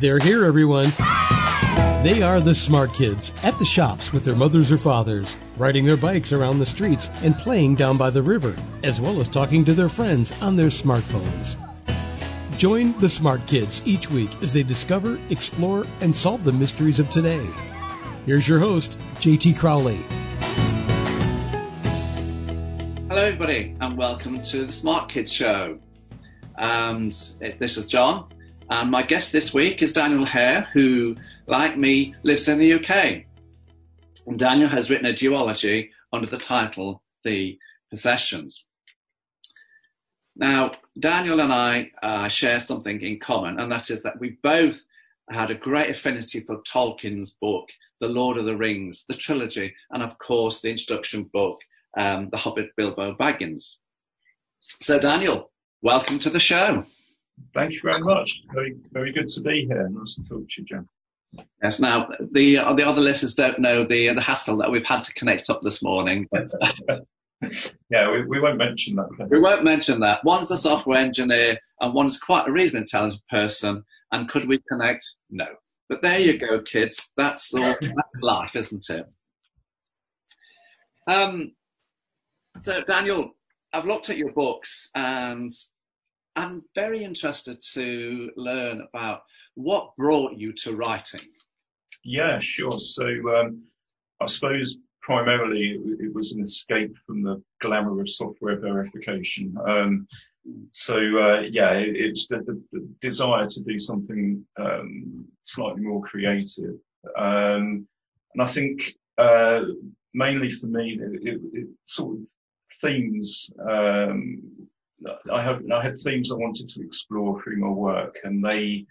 They're here, everyone. They are the smart kids at the shops with their mothers or fathers, riding their bikes around the streets and playing down by the river, as well as talking to their friends on their smartphones. Join the smart kids each week as they discover, explore, and solve the mysteries of today. Here's your host, JT Crowley. Hello, everybody, and welcome to the Smart Kids Show. And this is John, and my guest this week is Daniel Hare, who, like me, lives in the UK. And Daniel has written a duology under the title The Possessions. Now, Daniel and I uh, share something in common, and that is that we both had a great affinity for Tolkien's book, The Lord of the Rings, the trilogy, and of course the introduction book, um, The Hobbit Bilbo Baggins. So, Daniel, welcome to the show. Thank you very much. Very, very good to be here. Nice to talk to you, John. Yes. Now, the uh, the other listeners don't know the the hassle that we've had to connect up this morning. But, yeah, we, we won't mention that. We won't mention that. One's a software engineer, and one's quite a reasonably intelligent person. And could we connect? No. But there you go, kids. That's all. that's life, isn't it? Um. So, Daniel, I've looked at your books, and I'm very interested to learn about what brought you to writing. Yeah, sure. So um, I suppose primarily it was an escape from the glamour of software verification. Um, so uh, yeah, it, it's the, the, the, desire to do something um, slightly more creative, um, and I think uh, mainly for me, it, it, it sort of themes um, I have I had themes I wanted to explore through my work, and they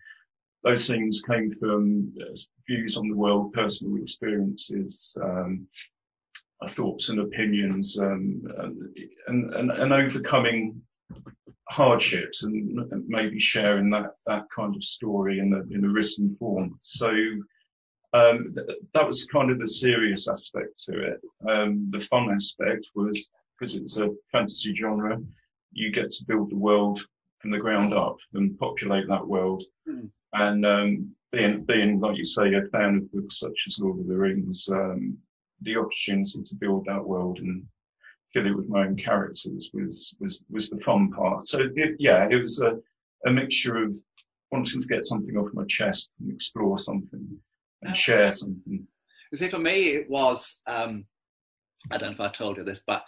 those things came from uh, views on the world, personal experiences, um, uh, thoughts and opinions, um, and, and, and overcoming hardships, and, and, maybe sharing that that kind of story in the in a written form. So. Um, th- that was kind of the serious aspect to it. Um, the fun aspect was because it's a fantasy genre you get to build the world from the ground up and populate that world. Mm. And um, being, being, like you say, a fan of books such as Lord of the Rings, um, the opportunity to build that world and fill it with my own characters was was was the fun part. So it, yeah, it was a, a mixture of wanting to get something off my chest and explore something and share something. You see, for me, it was um, I don't know if I told you this, but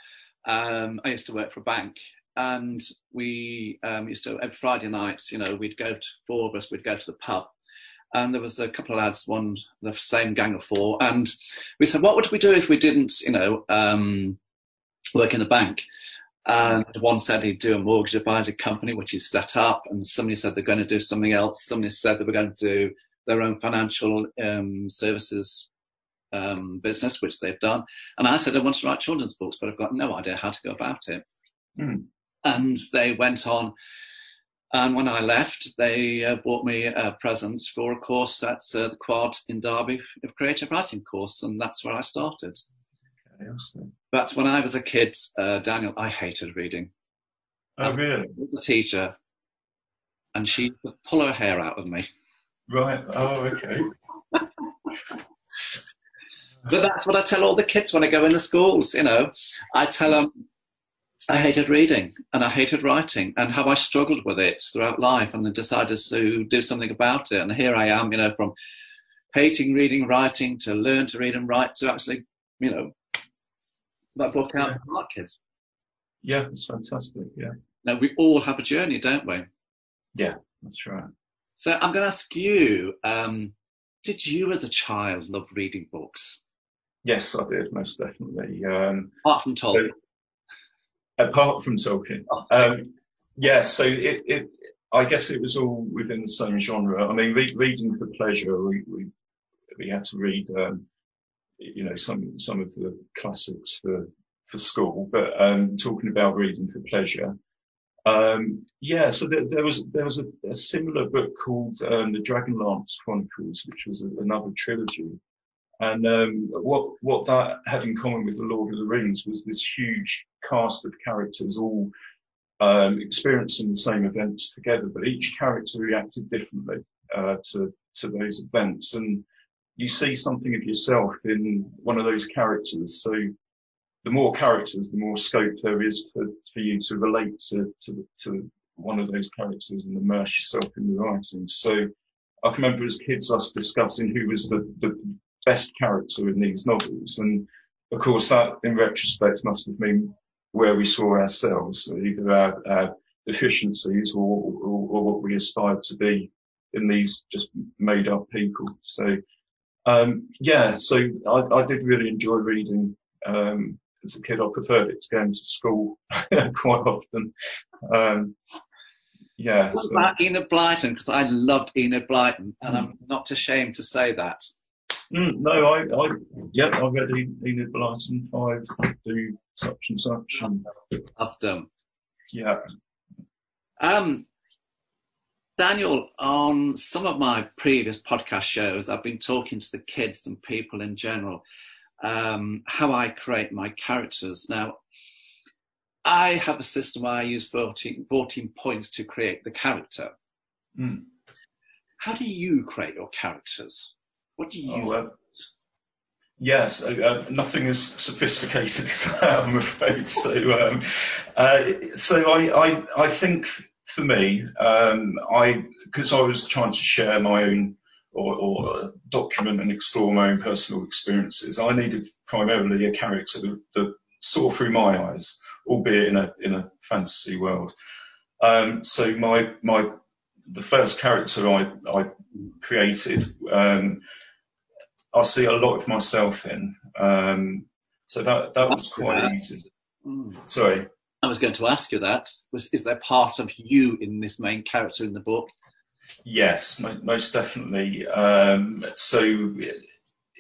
um, I used to work for a bank and we um, used to every Friday nights, you know, we'd go to four of us, we'd go to the pub, and there was a couple of lads, one the same gang of four, and we said, what would we do if we didn't, you know, um, work in a bank? And one said he'd do a mortgage advisory company, which he's set up, and somebody said they're going to do something else. Somebody said they were going to do their own financial um, services um, business, which they've done. And I said I want to write children's books, but I've got no idea how to go about it. Mm and they went on. And when I left, they uh, bought me a present for a course at uh, the Quad in Derby, a creative writing course, and that's where I started. Okay, awesome. But when I was a kid, uh, Daniel, I hated reading. Oh, really? The teacher, and she would pull her hair out of me. Right. Oh, okay. but that's what I tell all the kids when I go into schools. You know, I tell them I hated reading and I hated writing and how I struggled with it throughout life and then decided to do something about it. And here I am, you know, from hating reading, writing to learn to read and write to actually, you know, that book out yeah. smart kids. Yeah, it's fantastic. Yeah. Now we all have a journey, don't we? Yeah, that's right. So I'm going to ask you: um, Did you, as a child, love reading books? Yes, I did most definitely. Um, Apart from Tolkien. So, apart from Tolkien. Oh, um, yeah, so it, it, I guess it was all within the same genre. I mean, re- reading for pleasure, we, we, we had to read, um, you know, some, some of the classics for, for school, but, um, talking about reading for pleasure. Um, yeah, so there, there, was, there was a, a similar book called, um, The Dragonlance Chronicles, which was a, another trilogy. And um, what what that had in common with the Lord of the Rings was this huge cast of characters all um, experiencing the same events together, but each character reacted differently. uh, to to those events, and you see something of yourself in one of those characters. So the more characters, the more scope there is for, for you to relate to, to, to one of those characters and immerse yourself in the writing. So I remember as kids us discussing who was the, the best character in these novels. And of course, that in retrospect must have been where we saw ourselves, either our, our deficiencies or, or, or, what we aspired to be in these just made up people. So, um, yeah, so I, I, did really enjoy reading um, as a kid, I preferred it to going to school quite often. Um, yeah. What so. about Enid Blyton? Because I loved Enid Blyton, and mm. I'm not ashamed to say that. Mm, no, I, I, yeah, I've read Enid Blyton five, do such and such, and loved them. Yeah. Um, Daniel, on some of my previous podcast shows, I've been talking to the kids and people in general um, how I create my characters. Now, I have a system where I use 14, 14 points to create the character. Mm. How do you create your characters? What do you oh, uh, Yes, uh, uh, nothing as sophisticated as that, I'm afraid. So, um, uh, so I, I, I think for me, um, I because I was trying to share my own or, or, document and explore my own personal experiences. I needed primarily a character that, that saw through my eyes, albeit in a in a fantasy world. Um, so my my the first character I I created, um, I see a lot of myself in. Um, so that that was quite that. easy. Mm. Sorry. I was going to ask you that. Was is there part of you in this main character in the book? Yes, most definitely. Um, so,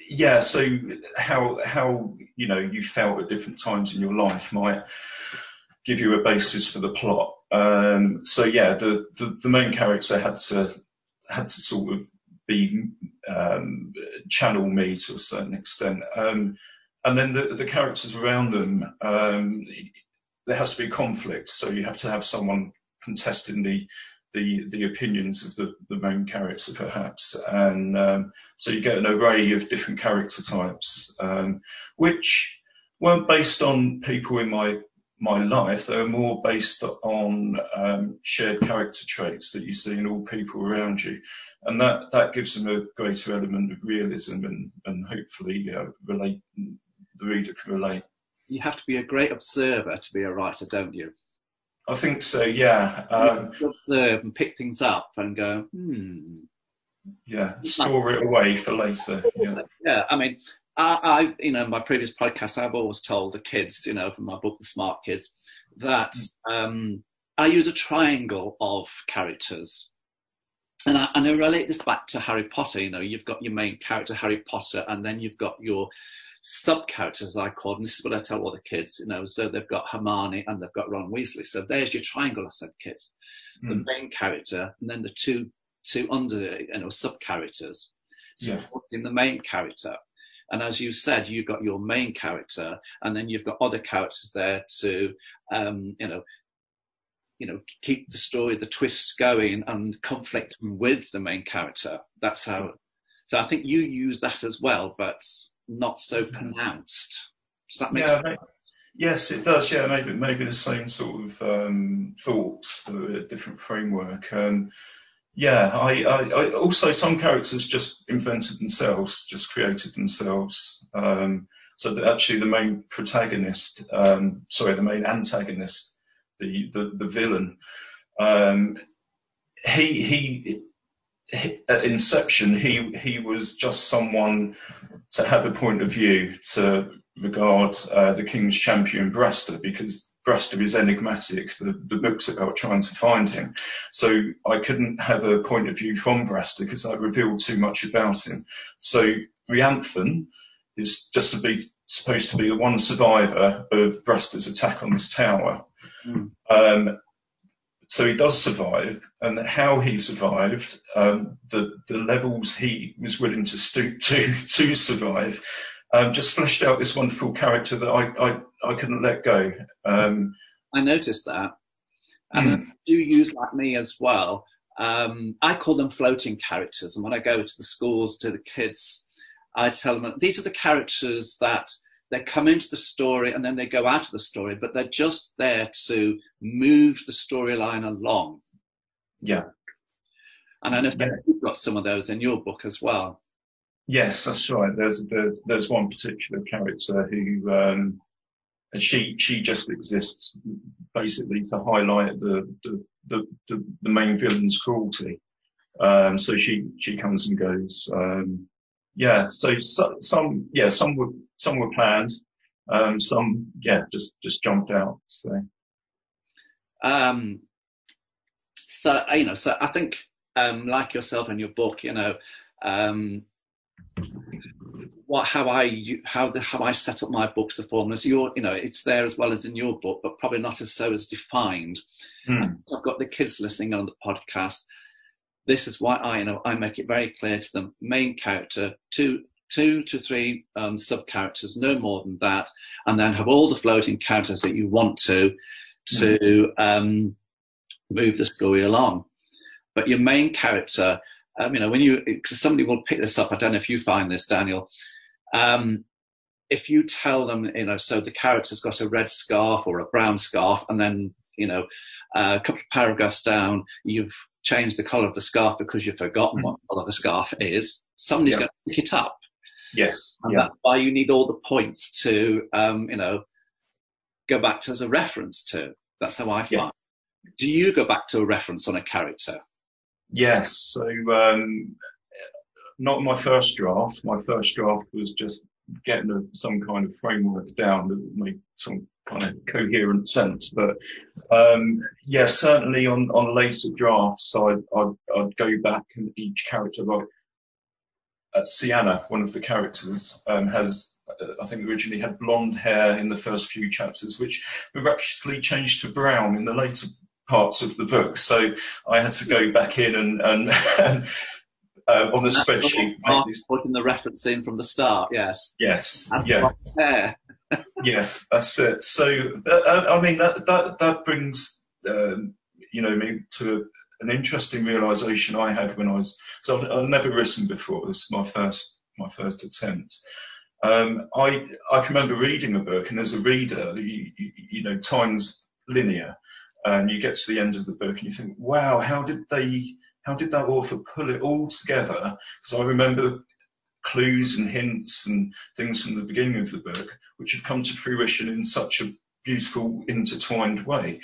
yeah, so how how you know you felt at different times in your life might give you a basis for the plot. Um, so yeah, the, the, the main character had to had to sort of be um, channel me to a certain extent, um, and then the, the characters around them. Um, there has to be conflict, so you have to have someone contesting the the the opinions of the, the main character perhaps and um, so you get an array of different character types um, which weren't based on people in my my life they were more based on um, shared character traits that you see in all people around you and that that gives them a greater element of realism and and hopefully uh, relate the reader can relate you have to be a great observer to be a writer don't you I think so. Yeah. Um, observe and pick things up and go, hmm. Yeah, store it away for later. Yeah. Yeah. I mean, I, I, you know, my previous podcast, I've always told the kids, you know, from my book, The Smart Kids, that um, I use a triangle of characters. And I, and I relate this back to Harry Potter. You know, you've got your main character, Harry Potter, and then you've got your sub characters, I call them. This is what I tell all the kids, you know. So they've got Hermione and they've got Ron Weasley. So there's your triangle, I said, kids. Mm. The main character and then the two two under, you know, sub characters supporting yeah. the main character. And as you said, you've got your main character, and then you've got other characters there to, um, you know, you know, keep the story, the twists going, and conflict with the main character. That's how. So I think you use that as well, but not so pronounced. Does that make yeah, sense? Yes, it does. Yeah, maybe maybe the same sort of um, thoughts, but a different framework. Um, yeah, I, I, I, also some characters just invented themselves, just created themselves. Um, so that actually the main protagonist, um, sorry, the main antagonist, the the, the villain, um, he he at inception, he he was just someone to have a point of view to regard uh, the King's champion Bresta because Bresta is enigmatic. The, the book's about trying to find him, so I couldn't have a point of view from Bresta because I revealed too much about him. So Rianthan is just to be supposed to be the one survivor of Bresta's attack on this tower. Mm. Um, so he does survive, and how he survived, um, the the levels he was willing to stoop to to survive, um, just fleshed out this wonderful character that I I, I couldn't let go. Um, I noticed that, and mm. do use like me as well. um, I call them floating characters. And when I go to the schools to the kids, I tell them these are the characters that they come into the story and then they go out of the story, but they're just there to move the storyline along. Yeah. And I know yeah. you've got some of those in your book as well. Yes, that's right. There's there's, there's one particular character who um, she she just exists basically to highlight the the the, the, the main villain's cruelty. Um, so she she comes and goes. Um, yeah, so, so, some yeah some were some were planned, um, some yeah just just jumped out. So. Um, so you know, so I think um, like yourself and your book, you know, um, what how I how the, how I set up my books to form as your you know it's there as well as in your book, but probably not as so as defined. Mm. I've got the kids listening on the podcast. This is why I you know I make it very clear to them: main character, two two to three um, sub characters, no more than that, and then have all the floating characters that you want to to mm. um, move the story along. But your main character, um, you know, when you somebody will pick this up. I don't know if you find this, Daniel. Um, if you tell them, you know, so the character's got a red scarf or a brown scarf, and then, you know, uh, a couple of paragraphs down, you've changed the colour of the scarf because you've forgotten what colour the scarf is, somebody's going to pick it up. Yes. And that's why you need all the points to, um, you know, go back to as a reference to. That's how I find. Do you go back to a reference on a character? Yes. So, um, not my first draft. My first draft was just getting a, some kind of framework down that made some kind of coherent sense. But um, yeah, certainly on, on later drafts, I'd, I'd, I'd go back and each character, like uh, Sienna, one of the characters, um, has uh, I think originally had blonde hair in the first few chapters, which miraculously changed to brown in the later parts of the book. So I had to go back in and, and uh, on the spreadsheet. He's putting the reference in from the start, yes. Yes, yeah. yes, that's it. So, uh, I mean, that, that, that brings, um, you know, me to an interesting realization I had when I was, so I've, I've never written before. This is my first, my first attempt. Um, I, I can remember reading a book and as a reader, you, you, you know, time's linear and you get to the end of the book and you think, wow, how did they, how did that author pull it all together? Because I remember clues and hints and things from the beginning of the book, which have come to fruition in such a beautiful, intertwined way.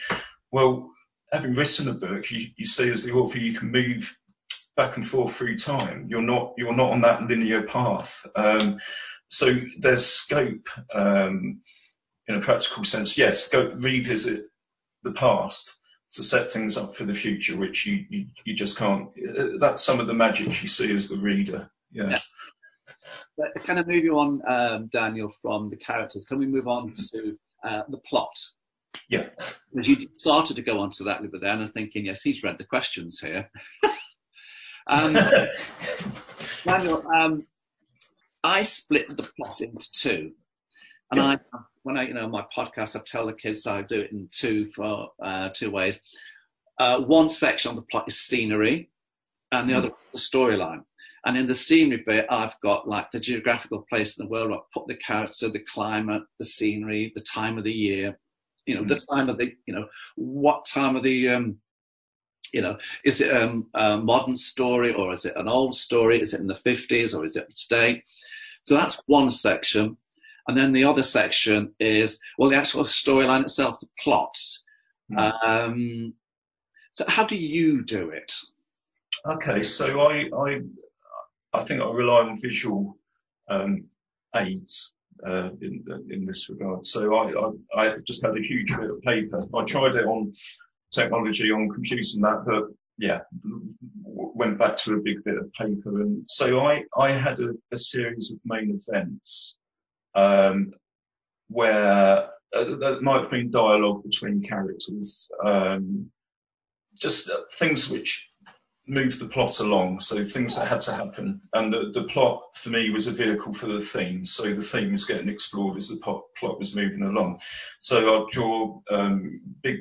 Well, having written a book, you, you see as the author, you can move back and forth through time. You're not you're not on that linear path. Um, so there's scope um, in a practical sense. Yes, go revisit the past, to set things up for the future, which you, you, you just can't. That's some of the magic you see as the reader. Yeah. yeah. But kind of moving on, um, Daniel, from the characters, can we move on to uh, the plot? Yeah. Because you started to go on to that little bit then and thinking, yes, he's read the questions here. um, Daniel, um, I split the plot into two. And yeah. I, when I, you know, my podcast, I tell the kids I do it in two for uh, two ways. Uh, one section of the plot is scenery, and the mm. other the storyline. And in the scenery bit, I've got like the geographical place in the world. I put the character, the climate, the scenery, the time of the year. You know, mm. the time of the, you know, what time of the, um, you know, is it um, a modern story or is it an old story? Is it in the 50s or is it today? So that's one section. And then the other section is, well, the actual storyline itself, the plots. Mm. Um, so how do you do it? Okay, so I, I, I think I rely on visual um, aids uh, in, in this regard. So I, I, I, just had a huge bit of paper. I tried it on technology on computers and that, but yeah, went back to a big bit of paper. And so I, I had a, a series of main events um, where uh, there might have been dialogue between characters, um, just uh, things which moved the plot along. So things that had to happen, and the, the plot for me was a vehicle for the theme. So the theme was getting explored as the plot, plot was moving along. So I'd draw um, big,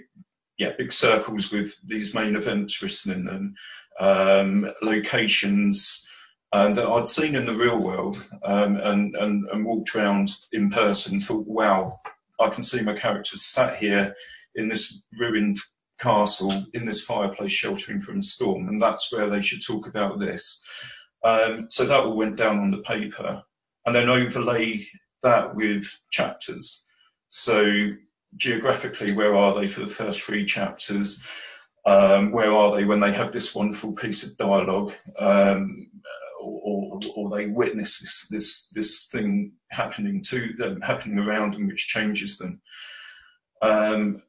yeah, big circles with these main events written in them, um, locations um, that I'd seen in the real world um, and, and, and walked around in person. Thought, wow, I can see my characters sat here in this ruined castle in this fireplace sheltering from a storm, and that's where they should talk about this. Um, so that all went down on the paper, and then overlay that with chapters. So geographically, where are they for the first three chapters? Um, where are they when they have this wonderful piece of dialogue, um, or, or, they witness this this this thing happening to them, happening around them, which changes them. Um,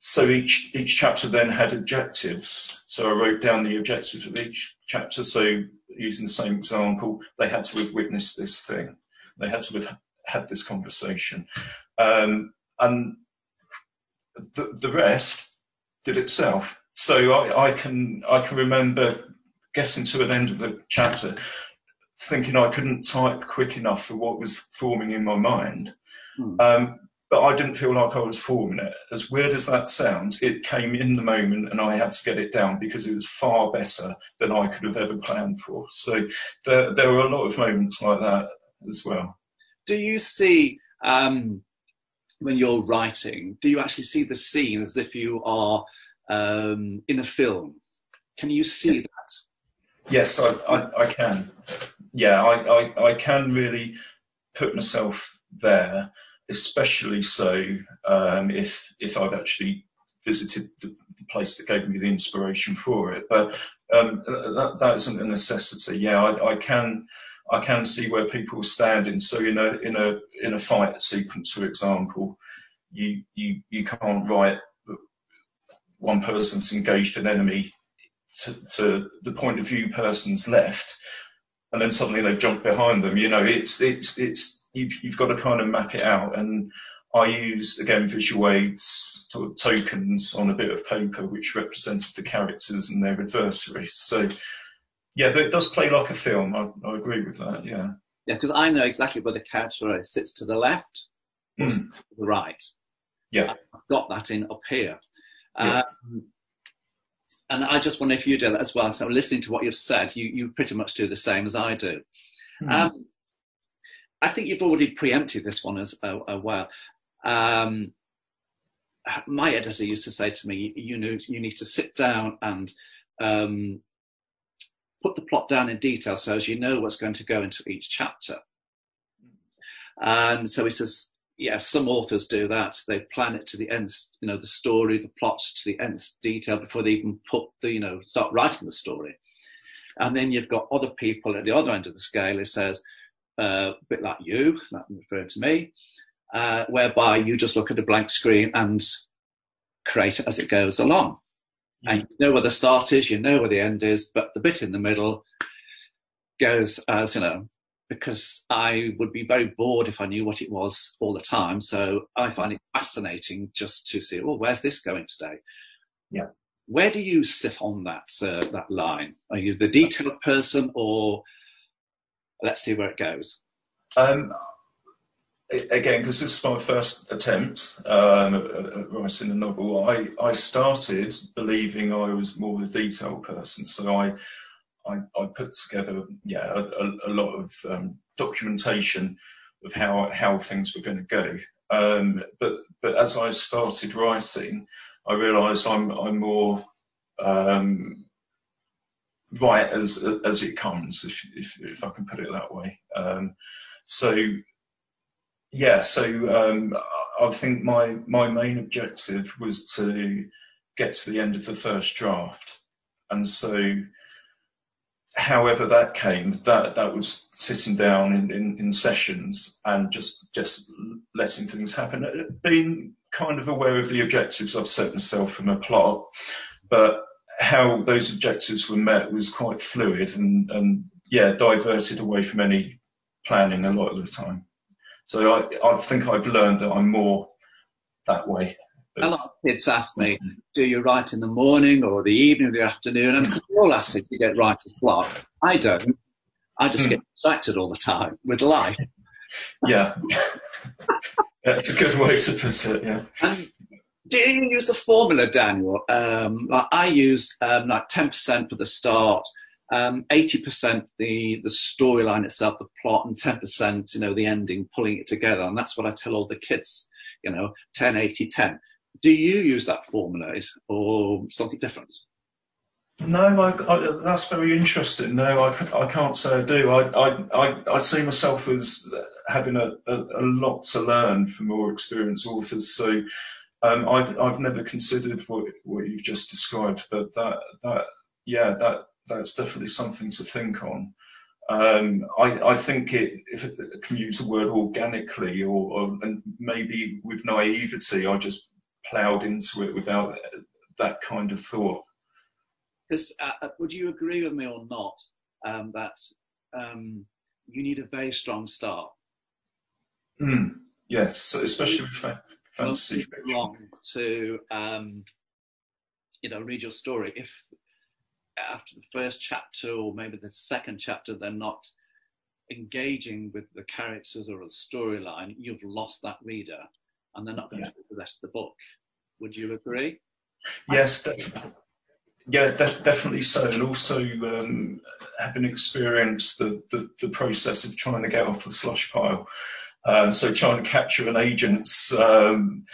so each each chapter then had objectives. So I wrote down the objectives of each chapter. So using the same example, they had to have witnessed this thing. They had to have had this conversation, um, and the, the rest did itself. So I, I can I can remember getting to an end of the chapter, thinking I couldn't type quick enough for what was forming in my mind. Hmm. Um, but I didn't feel like I was forming it. As weird as that sounds, it came in the moment and I had to get it down because it was far better than I could have ever planned for. So there, there were a lot of moments like that as well. Do you see, um, when you're writing, do you actually see the scene as if you are um, in a film? Can you see that? Yes, I, I, I can. Yeah, I, I, I can really put myself there especially so um, if if I've actually visited the, place that gave me the inspiration for it. But um, that, that isn't a necessity. Yeah, I, I, can I can see where people are standing. So in a in a in a fight sequence, for example, you you you can't write one person's engaged an enemy to, to the point of view person's left, and then suddenly they jump behind them. You know, it's it's it's you've, you've got to kind of map it out. And I use, again, visual aids, sort of tokens on a bit of paper which represented the characters and their adversaries. So, yeah, but it does play like a film. I, I agree with that, yeah. Yeah, because I know exactly where the character sits to the left or mm. to the right. Yeah. I've got that in up here. Yeah. Um, and I just wonder if you do that as well. So listening to what you've said, you, you pretty much do the same as I do. Mm. Um, I think you've already preempted this one as uh, uh, well. Um, my editor used to say to me, "You need you need to sit down and um, put the plot down in detail, so as you know what's going to go into each chapter." And so he says, "Yeah, some authors do that. They plan it to the end, you know, the story, the plot to the nth detail before they even put the, you know, start writing the story." And then you've got other people at the other end of the scale who says, uh, a bit like you, that referring to me, uh, whereby you just look at a blank screen and create it as it goes along. Yeah. And you know where the start is, you know where the end is, but the bit in the middle goes as, you know, because I would be very bored if I knew what it was all the time. So I find it fascinating just to see, well, where's this going today? Yeah. Where do you sit on that uh, that line? Are you the detailed person, or let's see where it goes. Um, again, because this is my first attempt um, at, writing a novel, I, I started believing I was more a detail person. So I, I, I put together, yeah, a, a lot of um, documentation of how how things were going to go. Um, but but as I started writing, I realised I'm I'm more um, right as as it comes, if if, if I can put it that way. Um, so yeah, so um, I think my my main objective was to get to the end of the first draft, and so however that came, that that was sitting down in, in, in sessions and just just letting things happen, uh, being kind of aware of the objectives I've set myself from a plot, but how those objectives were met was quite fluid and, and yeah, diverted away from any planning a lot of the time. So I, I think I've learned that I'm more that way. A lot of kids ask me, do you write in the morning or the evening or the afternoon? And we all ask if you get writer's block. I don't. I just get distracted all the time with life. Yeah. That's a good way to put it, yeah. And do you use the formula, Daniel? Um, like I use um, like ten percent for the start, um, eighty percent the the storyline itself, the plot, and ten percent, you know, the ending, pulling it together. And that's what I tell all the kids. You know, 10, 80, 10. Do you use that formula or something different? No, I, I, that's very interesting. No, I, I can't say I do. I, I, I, see myself as having a, a, a lot to learn from more experienced authors. So um, I've, I've never considered what, what you've just described, but that, that, yeah, that, that's definitely something to think on. Um, I, I, think it, if it can use the word organically or, or and maybe with naivety, I just ploughed into it without that kind of thought. Because uh, uh, would you agree with me or not um, that um, you need a very strong start? Mm, yes, especially with fa- fantasy fiction. Long to um, you know read your story if after the first chapter or maybe the second chapter they're not engaging with the characters or the storyline, you've lost that reader, and they're not going yeah. to read the rest of the book. Would you agree? Yes, definitely. Yeah, de- definitely so. And also um, having experienced the, the, the, process of trying to get off the slush pile. Um, so trying to capture an agent's um,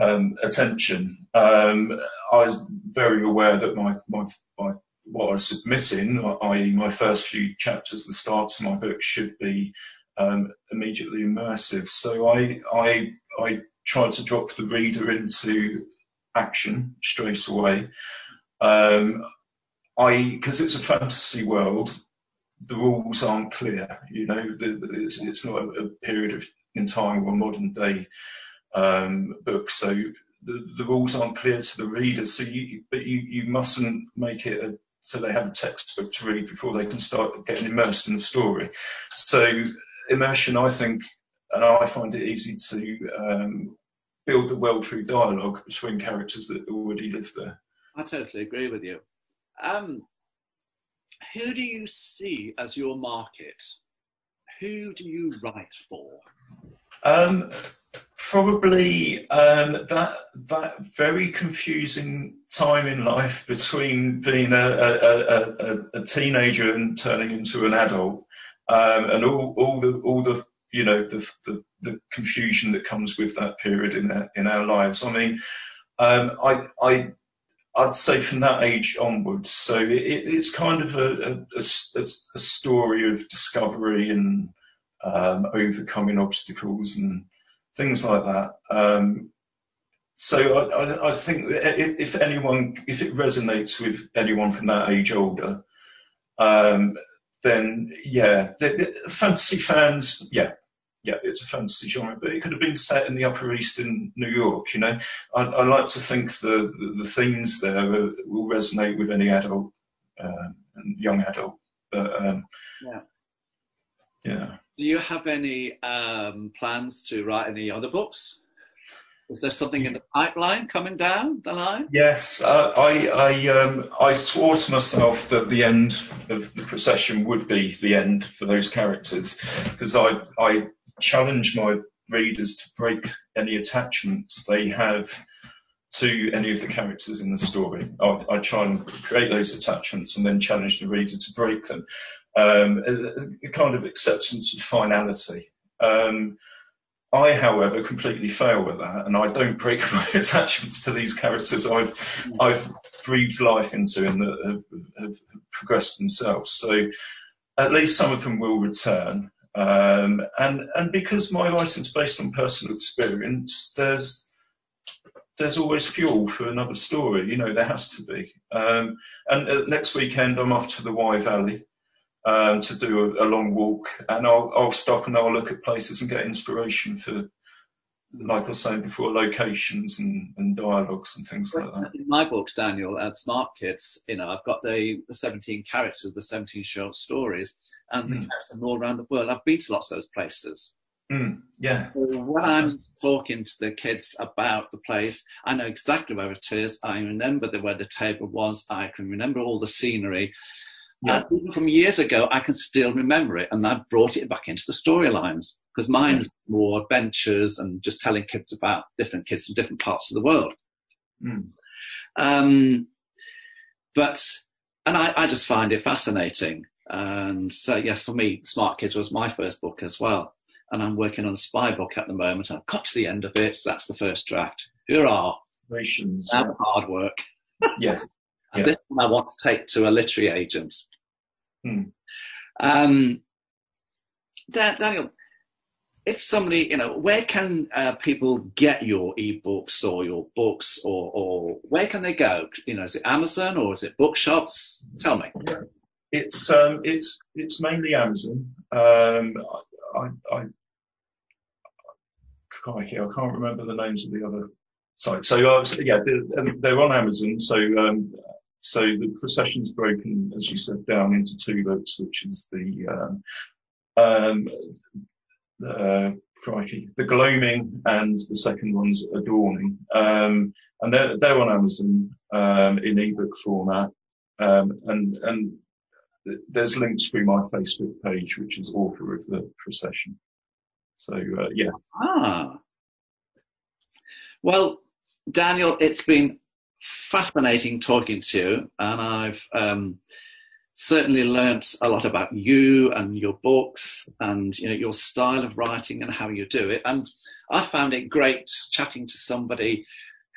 um attention. Um, I was very aware that my, my, my what I was submitting, i.e., my first few chapters, the start of my book, should be um, immediately immersive. So I, I, I tried to drop the reader into action straight away. Um, I because it's a fantasy world, the rules aren't clear. You know, the, the, it's, it's, not a, a, period of in time or modern day um, book, so the, the, rules aren't clear to the reader. So you, but you you mustn't make it a, so they have a textbook to read before they can start getting immersed in the story. So immersion, I think, and I find it easy to um, build the world through dialogue between characters that already live there. I totally agree with you. Um, who do you see as your market? Who do you write for? Um, probably um, that that very confusing time in life between being a, a, a, a teenager and turning into an adult, um, and all, all the all the you know the, the, the confusion that comes with that period in our, in our lives. I mean, um, I I I'd say from that age onwards. So it, it's kind of a, a, a, a, story of discovery and um, overcoming obstacles and things like that. Um, so I, I, I, think if anyone, if it resonates with anyone from that age older, um, then yeah, fantasy fans, yeah, yeah, it's a fantasy genre, but it could have been set in the Upper East in New York. You know, I, I like to think the, the, the themes there will resonate with any adult uh, and young adult. But um, yeah, yeah. Do you have any um, plans to write any other books? Is there something in the pipeline coming down the line? Yes, uh, I I, um, I swore to myself that the end of the procession would be the end for those characters because I I challenge my readers to break any attachments they have to any of the characters in the story. I, I try and create those attachments and then challenge the reader to break them. Um, a, a, kind of acceptance of finality. Um, I, however, completely fail with that, and I don't break my attachments to these characters I've I've breathed life into and have, have progressed themselves. So, at least some of them will return. Um, and and because my writing's based on personal experience, there's there's always fuel for another story. You know, there has to be. Um, and uh, next weekend, I'm off to the Wye Valley um, to do a, a, long walk, and I'll, I'll stop and I'll look at places and get inspiration for like I was saying before, locations and, and dialogues and things like that. In my books, Daniel, at Smart Kids, you know, I've got the, the 17 characters, the 17 short stories, and mm. the hmm. characters are all around the world. I've been to lots of those places. Mm, yeah. So when I'm talking to the kids about the place, I know exactly where it is. I remember the, where the table was. I can remember all the scenery. Yeah. And even from years ago, I can still remember it, and I've brought it back into the storylines because mine's more adventures and just telling kids about different kids from different parts of the world. Mm. Um, but and I, I just find it fascinating. And so yes, for me, Smart Kids was my first book as well. And I'm working on a spy book at the moment. I've got to the end of it. So that's the first draft. Hurrah! Nations. Now hard work. Yes. And Yeah. this one I want to take to a literary agent. Hmm. Um, Daniel, if somebody, you know, where can uh, people get your ebooks or your books, or, or where can they go? You know, is it Amazon or is it bookshops? Tell me. Yeah. It's um, it's it's mainly Amazon. Um, I, I, I I can't remember the names of the other sites. So uh, yeah, they're, um, they're on Amazon. So um, so the procession's broken, as you said, down into two books, which is the um, um, uh, crikey, the gloaming, and the second one's adorning. Um, and they're they're on Amazon um, in ebook format. Um, and and there's links through my Facebook page, which is author of the procession. So uh, yeah, Ah. Well, Daniel, it's been fascinating talking to you, and I've um, certainly learnt a lot about you and your books and you know your style of writing and how you do it. And I found it great chatting to somebody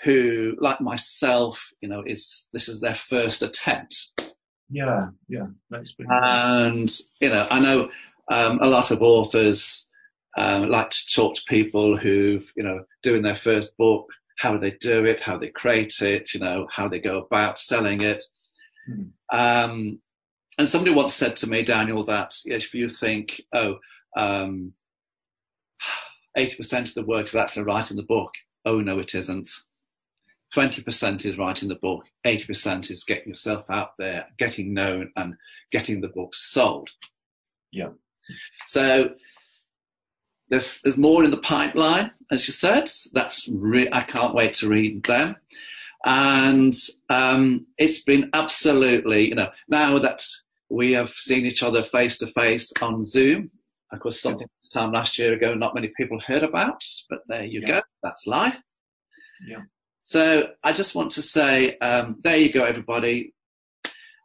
who, like myself, you know, is this is their first attempt yeah, yeah. That's and you know i know um, a lot of authors um, like to talk to people who you know doing their first book how they do it how they create it you know how they go about selling it Hmm. um, and somebody once said to me daniel that if you think oh um, 80% of the work is actually writing the book oh no it isn't 20% is writing the book, 80% is getting yourself out there, getting known, and getting the book sold. Yeah. So there's there's more in the pipeline, as you said. That's re- I can't wait to read them. And um, it's been absolutely, you know, now that we have seen each other face to face on Zoom, of course, something this time last year ago not many people heard about, but there you Yeah. go. That's life. Yeah. So I just want to say, um, there you go, everybody.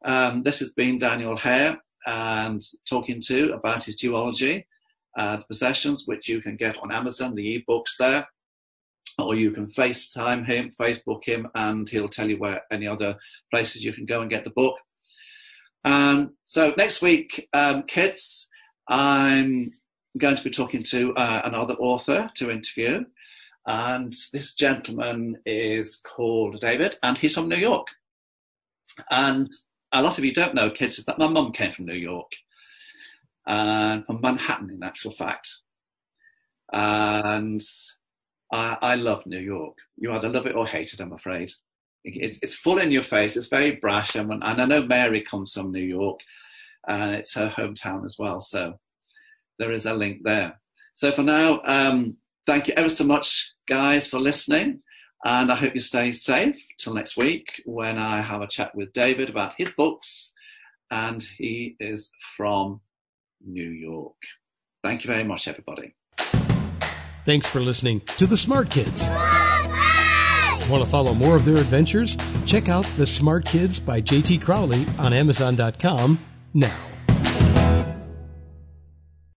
Um, this has been Daniel Hare and talking to about his duology, uh, the possessions, which you can get on Amazon, the ebooks there, or you can FaceTime him, Facebook him, and he'll tell you where any other places you can go and get the book. Um, so next week, um, kids, I'm going to be talking to uh, another author to interview. And this gentleman is called David, and he's from New York. And a lot of you don't know, kids, is that my mum came from New York, and from Manhattan, in actual fact. And I, I love New York. You either love it or hate it, I'm afraid. It, it's full in your face. It's very brash, and, when, and I know Mary comes from New York, and it's her hometown as well. So there is a link there. So for now, um, thank you ever so much, guys, for listening. And I hope you stay safe till next week when I have a chat with David about his books. And he is from New York. Thank you very much, everybody. Thanks for listening to The Smart Kids. Want to follow more of their adventures? Check out The Smart Kids by JT Crowley on Amazon.com now.